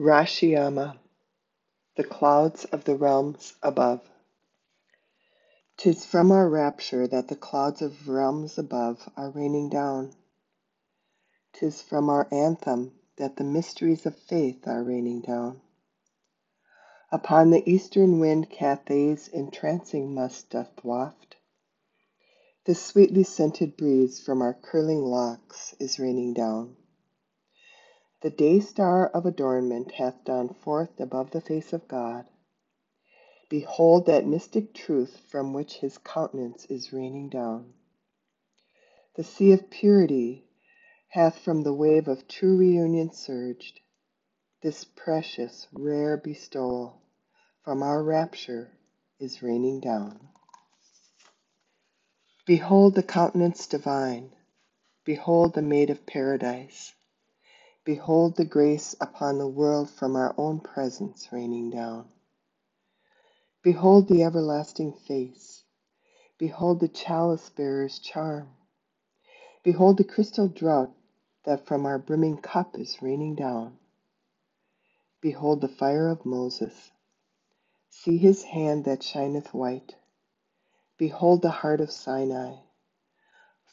Rashḥ-i-'Amá, the clouds of the realms above. 'Tis from our rapture that the clouds of realms above are raining down. 'Tis from our anthem that the mysteries of faith are raining down. Upon the eastern wind Cathay's entrancing musk doth waft. The sweetly scented breeze from our curling locks is raining down. The day star of adornment hath dawned forth above the face of God. Behold that mystic truth from which his countenance is raining down. The sea of purity hath from the wave of true reunion surged. This precious, rare bestowal from our rapture is raining down. Behold the countenance divine. Behold the maid of paradise. Behold the grace upon the world from our own presence raining down. Behold the everlasting face. Behold the chalice bearer's charm. Behold the crystal draught that from our brimming cup is raining down. Behold the fire of Moses. See his hand that shineth white. Behold the heart of Sinai.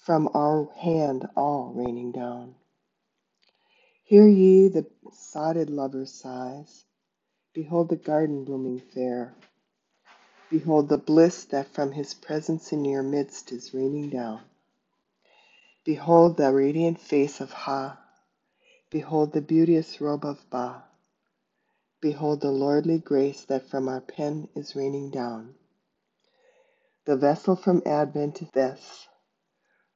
From our hand all raining down. Hear ye the sodded lover's sighs. Behold the garden blooming fair. Behold the bliss that from his presence in your midst is raining down. Behold the radiant face of Ha. Behold the beauteous robe of Ba. Behold the lordly grace that from our pen is raining down. The vessel from Advent is this,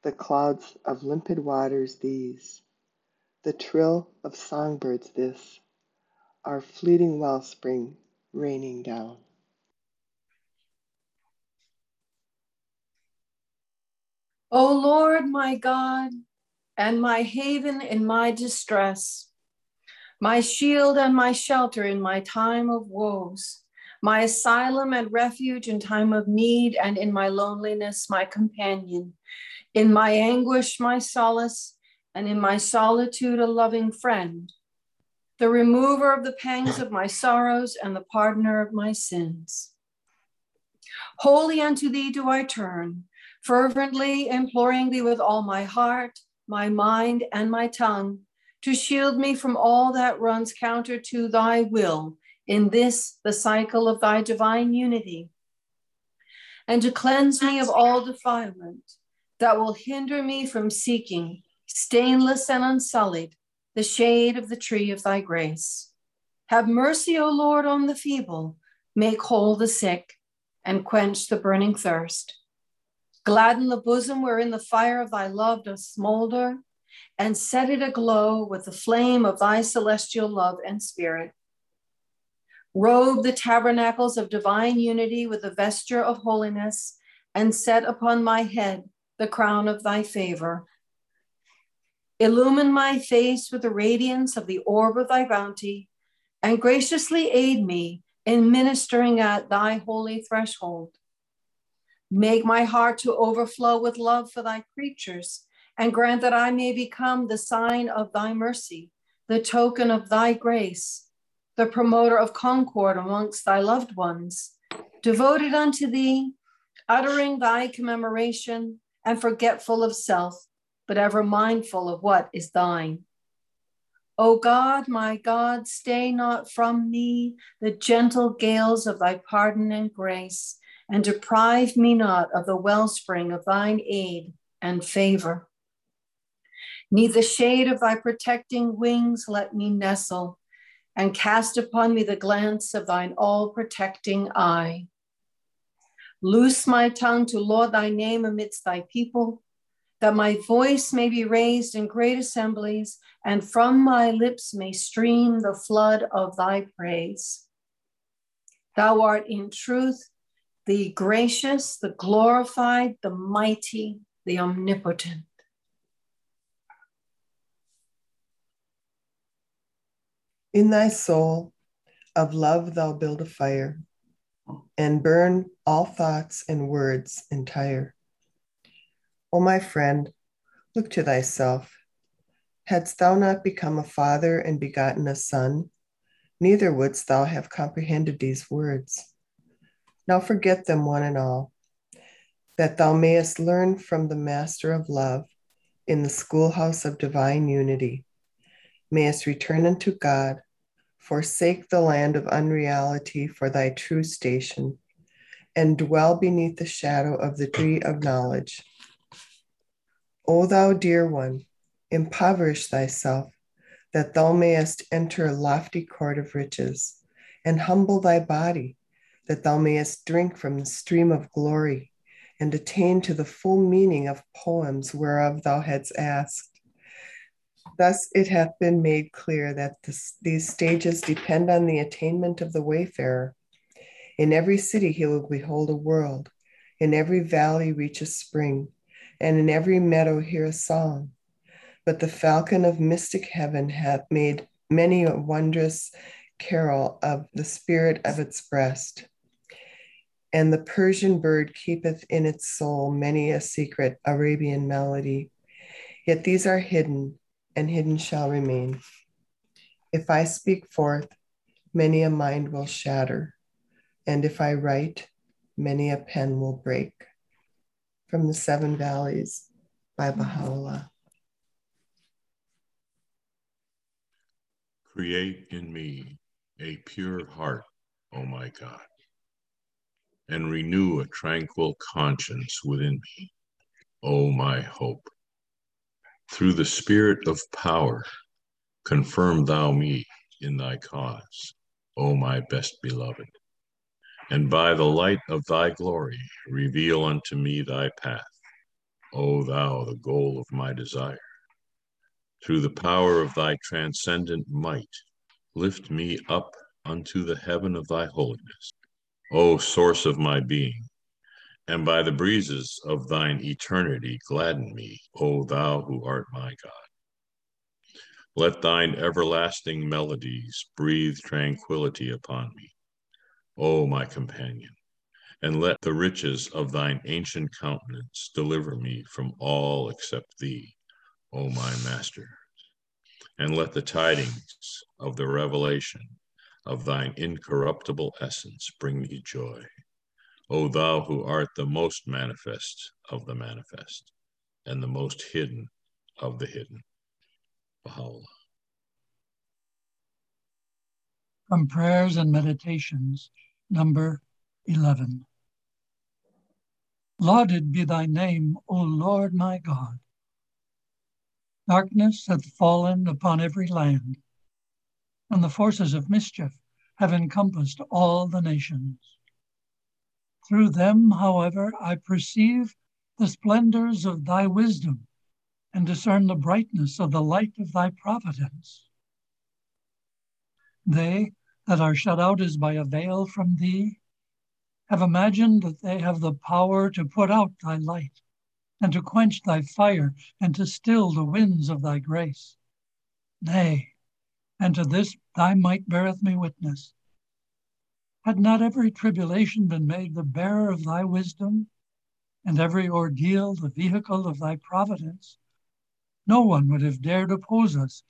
the clouds of limpid waters these. The trill of songbirds this, our fleeting wellspring raining down. O Lord my God, and my haven in my distress, my shield and my shelter in my time of woes, my asylum and refuge in time of need, and in my loneliness, my companion, in my anguish, my solace and in my solitude a loving friend, the remover of the pangs of my sorrows and the pardoner of my sins. Wholly unto thee do I turn, fervently imploring thee with all my heart, my mind, and my tongue to shield me from all that runs counter to thy will in this, the cycle of thy divine unity, and to cleanse me of all defilement that will hinder me from seeking stainless and unsullied, the shade of the tree of thy grace. Have mercy, O Lord, on the feeble, make whole the sick, and quench the burning thirst. Gladden the bosom wherein the fire of thy love doth smolder, and set it aglow with the flame of thy celestial love and spirit. Robe the tabernacles of divine unity with the vesture of holiness, and set upon my head the crown of thy favor. Illumine my face with the radiance of the orb of thy bounty, and graciously aid me in ministering at thy holy threshold. Make my heart to overflow with love for thy creatures, and grant that I may become the sign of thy mercy, the token of thy grace, the promoter of concord amongst thy loved ones, devoted unto thee, uttering thy commemoration, and forgetful of self but ever mindful of what is thine. O God, my God, stay not from me the gentle gales of thy pardon and grace, and deprive me not of the wellspring of thine aid and favor. Neath the shade of thy protecting wings let me nestle, and cast upon me the glance of thine all protecting eye. Loose my tongue to laud thy name amidst thy people that my voice may be raised in great assemblies, and from my lips may stream the flood of thy praise. Thou art in truth the gracious, the glorified, the mighty, the omnipotent. In thy soul of love, thou build a fire and burn all thoughts and words entire. O my friend, look to thyself. Hadst thou not become a father and begotten a son, neither wouldst thou have comprehended these words. Now forget them one and all, that thou mayest learn from the Master of love in the schoolhouse of divine unity. Mayest return unto God, forsake the land of unreality for thy true station, and dwell beneath the shadow of the tree of knowledge. O thou dear one, impoverish thyself that thou mayest enter a lofty court of riches, and humble thy body, that thou mayest drink from the stream of glory, and attain to the full meaning of poems whereof thou hadst asked. Thus it hath been made clear that this, these stages depend on the attainment of the wayfarer. In every city he will behold a world, in every valley reach a spring, and in every meadow hear a song but the falcon of mystic heaven hath made many a wondrous carol of the spirit of its breast. And the Persian bird keepeth in its soul many a secret Arabian melody. Yet these are hidden, and hidden shall remain. If I speak forth, many a mind will shatter, and if I write, many a pen will break. From the Seven Valleys by Baha'u'llah. Create in me a pure heart, O my God, and renew a tranquil conscience within me, O my hope. Through the spirit of power, confirm thou me in thy cause, O my best beloved. And by the light of thy glory, reveal unto me thy path, O thou, the goal of my desire. Through the power of thy transcendent might, lift me up unto the heaven of thy holiness, O source of my being, and by the breezes of thine eternity gladden me, O thou who art my God. Let thine everlasting melodies breathe tranquility upon me, O my companion, and let the riches of thine ancient countenance deliver me from all except thee O my Master, and let the tidings of the revelation of thine incorruptible essence bring me joy. O thou who art the most manifest of the manifest, and the most hidden of the hidden. Baha'u'llah. From Prayers and Meditations, number 11. Lauded be thy name, O Lord my God Darkness hath fallen upon every land, and the forces of mischief have encompassed all the nations. Through them, however, I perceive the splendors of thy wisdom and discern the brightness of the light of thy providence. They that are shut out as by a veil from thee have imagined that they have the power to put out thy light and to quench thy fire, and to still the winds of thy grace. Nay, and to this thy might beareth me witness. Had not every tribulation been made the bearer of thy wisdom, and every ordeal the vehicle of thy providence, no one would have dared oppose us,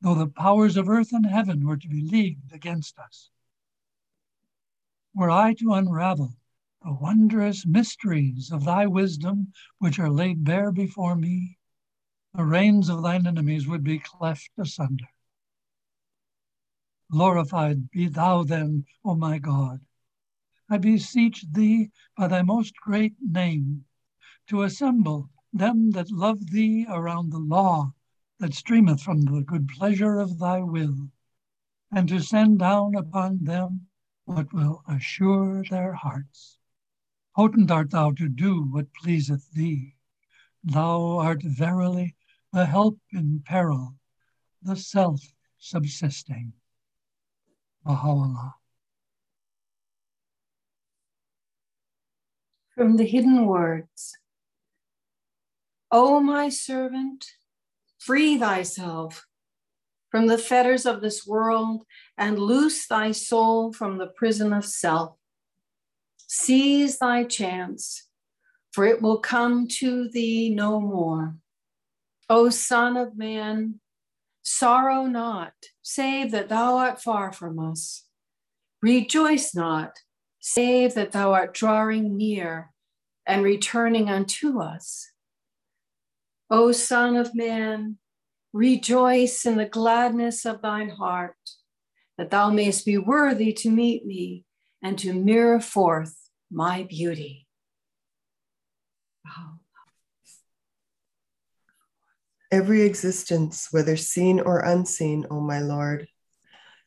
though the powers of earth and heaven were to be leagued against us. Were I to unravel the wondrous mysteries of thy wisdom, which are laid bare before me, the reins of thine enemies would be cleft asunder. Glorified be thou then, O my God. I beseech thee by thy most great name to assemble them that love thee around the law that streameth from the good pleasure of thy will, and to send down upon them what will assure their hearts. Potent art thou to do what pleaseth thee. Thou art verily the help in peril, the self subsisting. Baha'u'llah. From the hidden words O my servant, free thyself from the fetters of this world and loose thy soul from the prison of self. Seize thy chance, for it will come to thee no more. O Son of Man, Sorrow not, save that thou art far from us. Rejoice not, save that thou art drawing near and returning unto us. O Son of Man, rejoice in the gladness of thine heart, that thou mayest be worthy to meet me and to mirror forth my beauty. Every existence, whether seen or unseen, O my Lord,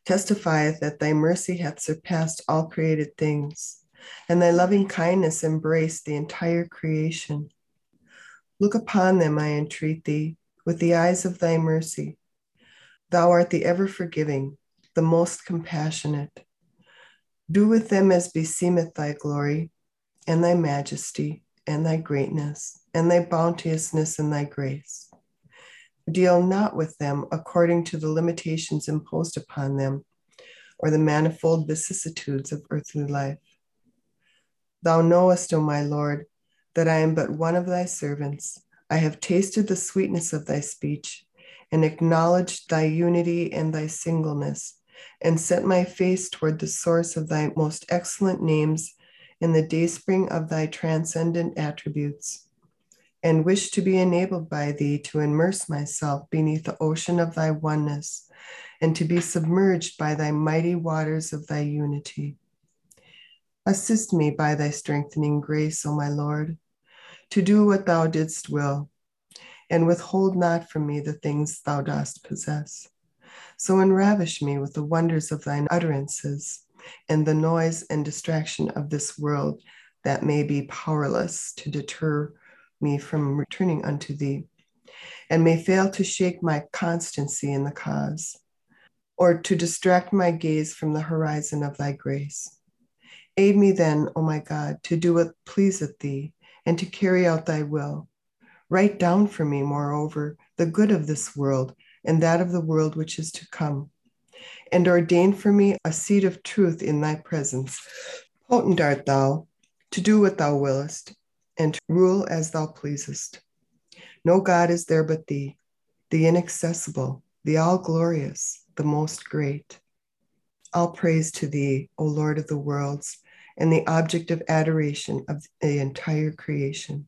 testifieth that thy mercy hath surpassed all created things, and thy loving kindness embraced the entire creation. Look upon them, I entreat thee, with the eyes of thy mercy. Thou art the ever forgiving, the most compassionate. Do with them as beseemeth thy glory, and thy majesty, and thy greatness, and thy bounteousness, and thy grace deal not with them according to the limitations imposed upon them or the manifold vicissitudes of earthly life. Thou knowest, O my Lord, that I am but one of thy servants. I have tasted the sweetness of thy speech and acknowledged thy unity and thy singleness, and set my face toward the source of thy most excellent names and the dayspring of thy transcendent attributes and wish to be enabled by thee to immerse myself beneath the ocean of thy oneness and to be submerged by thy mighty waters of thy unity. Assist me by thy strengthening grace, O my Lord, to do what thou didst will, and withhold not from me the things thou dost possess. So enravish me with the wonders of thine utterances and the noise and distraction of this world that may be powerless to deter me from returning unto thee, and may fail to shake my constancy in the cause, or to distract my gaze from the horizon of thy grace. Aid me then, O my God, to do what pleaseth thee, and to carry out thy will. Write down for me, moreover, the good of this world and that of the world which is to come, and ordain for me a seat of truth in thy presence. Potent art thou to do what thou willest, and to rule as thou pleasest. No God is there but thee, the inaccessible, the all glorious, the most great. All praise to thee, O Lord of the worlds, and the object of adoration of the entire creation.